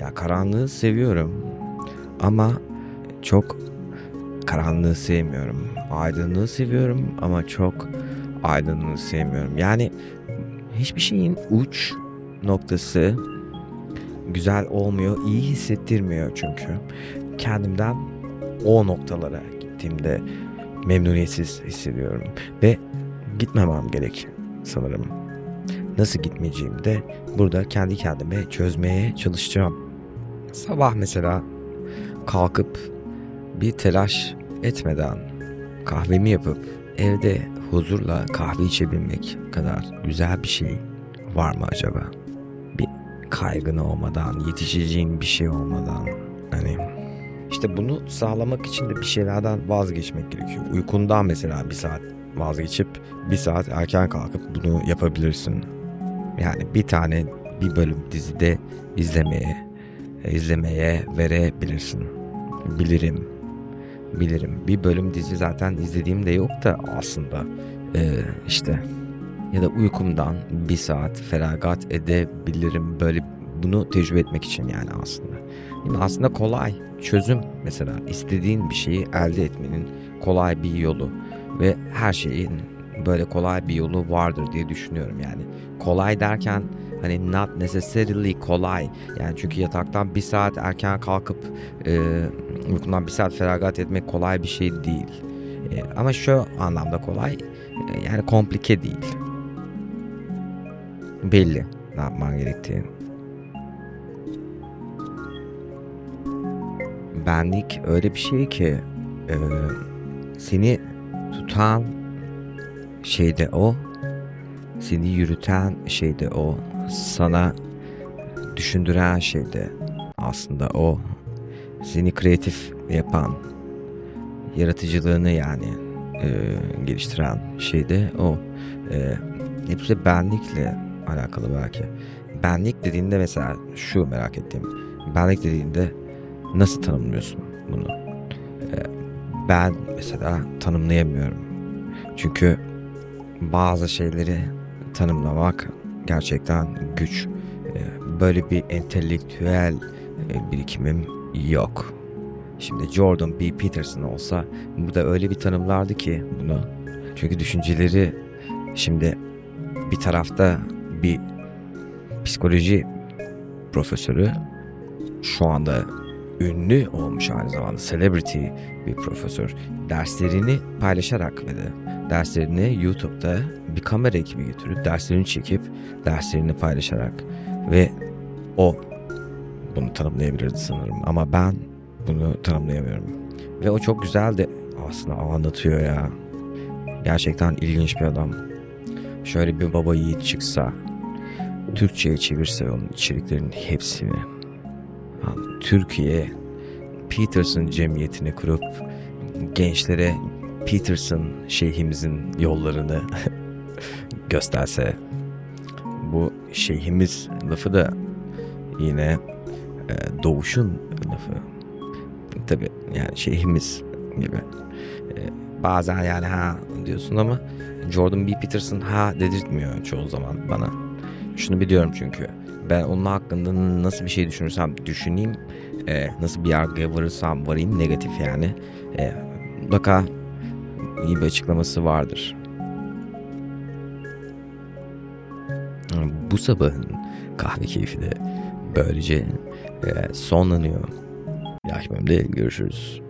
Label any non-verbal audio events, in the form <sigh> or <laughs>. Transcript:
Ya karanlığı seviyorum ama çok karanlığı sevmiyorum. Aydınlığı seviyorum ama çok aydınlığı sevmiyorum. Yani hiçbir şeyin uç noktası güzel olmuyor, iyi hissettirmiyor çünkü. Kendimden o noktalara gittiğimde memnuniyetsiz hissediyorum ve gitmemem gerek sanırım. Nasıl gitmeyeceğimi de burada kendi kendime çözmeye çalışacağım. Sabah mesela kalkıp bir telaş etmeden kahvemi yapıp evde huzurla kahve içebilmek kadar güzel bir şey var mı acaba? Bir kaygın olmadan, yetişeceğin bir şey olmadan hani işte bunu sağlamak için de bir şeylerden vazgeçmek gerekiyor. Uykundan mesela bir saat vazgeçip bir saat erken kalkıp bunu yapabilirsin. Yani bir tane bir bölüm dizide izlemeye izlemeye verebilirsin. Bilirim. Bilirim. Bir bölüm dizi zaten izlediğim de yok da aslında ee, işte ya da uykumdan bir saat feragat edebilirim böyle bunu tecrübe etmek için yani aslında. Yani aslında kolay çözüm mesela istediğin bir şeyi elde etmenin kolay bir yolu ve her şeyin böyle kolay bir yolu vardır diye düşünüyorum yani. Kolay derken hani not necessarily kolay yani çünkü yataktan bir saat erken kalkıp e, uykundan bir saat feragat etmek kolay bir şey değil. E, ama şu anlamda kolay e, yani komplike değil. Belli ne yapman gerektiği. Benlik öyle bir şey ki e, seni tutan şey de o, seni yürüten şey de o, sana düşündüren şey de aslında o, seni kreatif yapan, yaratıcılığını yani e, geliştiren şey de o. E, hepsi benlikle alakalı belki. Benlik dediğinde mesela şu merak ettiğim. Benlik dediğinde nasıl tanımlıyorsun bunu? E, ben mesela tanımlayamıyorum. Çünkü bazı şeyleri tanımlamak gerçekten güç. E, böyle bir entelektüel e, birikimim yok. Şimdi Jordan B. Peterson olsa bu da öyle bir tanımlardı ki bunu. Çünkü düşünceleri şimdi bir tarafta bir psikoloji profesörü şu anda ünlü olmuş aynı zamanda celebrity bir profesör derslerini paylaşarak ve de derslerini YouTube'da bir kamera ekibi götürüp derslerini çekip derslerini paylaşarak ve o bunu tanımlayabilirdi sanırım ama ben bunu tanımlayamıyorum. Ve o çok güzel de aslında anlatıyor ya. Gerçekten ilginç bir adam. Şöyle bir baba yiğit çıksa, Türkçe'ye çevirse onun içeriklerinin hepsini. Türkiye Peterson cemiyetini kurup gençlere Peterson şeyhimizin yollarını <laughs> gösterse bu şeyhimiz lafı da yine e, doğuşun lafı tabi yani şeyhimiz gibi. Ee, bazen yani ha diyorsun ama Jordan B. Peterson ha dedirtmiyor çoğu zaman bana. Şunu biliyorum çünkü ben onun hakkında nasıl bir şey düşünürsem düşüneyim e, nasıl bir yargıya varırsam varayım negatif yani e, mutlaka iyi bir açıklaması vardır. Bu sabahın kahve keyfi de böylece e, sonlanıyor. Yakimimde görüşürüz.